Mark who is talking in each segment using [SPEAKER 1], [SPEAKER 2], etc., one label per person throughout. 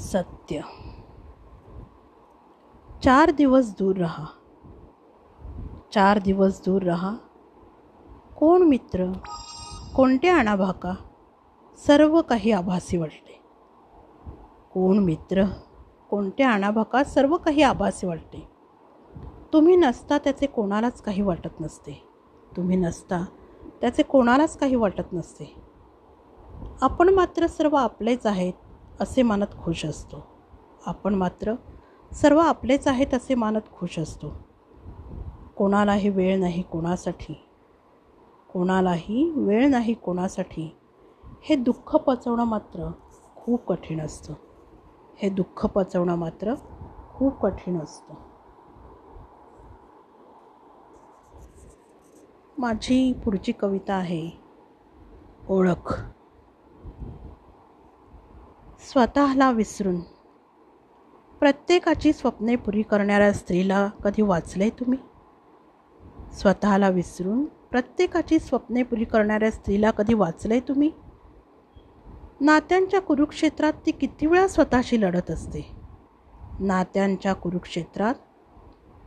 [SPEAKER 1] सत्य. चार दिवस दूर रहा. चार दिवस दूर रहा. कोण मित्र? कोणते आणाभाका सर्व काही आभासी वाटते कोण मित्र? कोणते आणाभाका सर्व काही आभासी वाटते तुम्ही नसता त्याचे कोणालाच काही वाटत नसते. तुम्ही नसता त्याचे कोणालाच काही वाटत नसते. आपण मात्र सर्व आपलेच आहेत. असे मानत खुश असतो. आपण मात्र सर्व आपलेच आहेत असे मानत खुश असतो. कोणालाही वेळ नाही कोणासाठी. कोणालाही वेळ नाही कोणासाठी. हे दुःख पचवणं मात्र खूप कठीण असतं. हे दुःख पचवणं मात्र खूप कठीण असतं. माझी पुढची कविता आहे ओळख. स्वतःला विसरून. प्रत्येकाची स्वप्ने पुरी करणाऱ्या स्त्रीला कधी वाचले तुम्ही? स्वतःला विसरून प्रत्येकाची स्वप्ने पुरी करणाऱ्या स्त्रीला कधी वाचले तुम्ही? नात्यांच्या कुरुक्षेत्रात ती किती वेळा स्वतःशी लढत असते? नात्यांच्या कुरुक्षेत्रात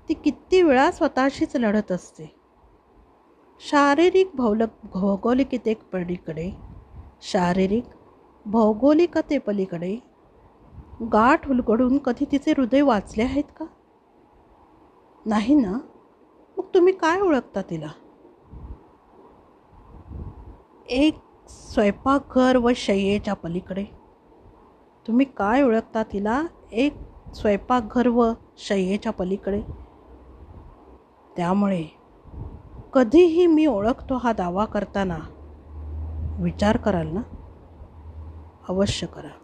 [SPEAKER 1] ती किती वेळा स्वतःशीच लढत असते? शारीरिक भौल भौगोलिकते शारीरिक भौगोलिकतेपलीकडे गाठ उलगडून कधी तिचे हृदय वाचले आहेत का? नाही ना? मग तुम्ही काय ओळखता तिला? एक स्वयंपाकघर व शय्येच्या पलीकडे. तुम्ही काय ओळखता तिला? एक स्वयंपाकघर व शय्येच्या पलीकडे. त्यामुळे कधीही मी ओळखतो हा दावा करताना. विचार कराल ना? अवश्य करा.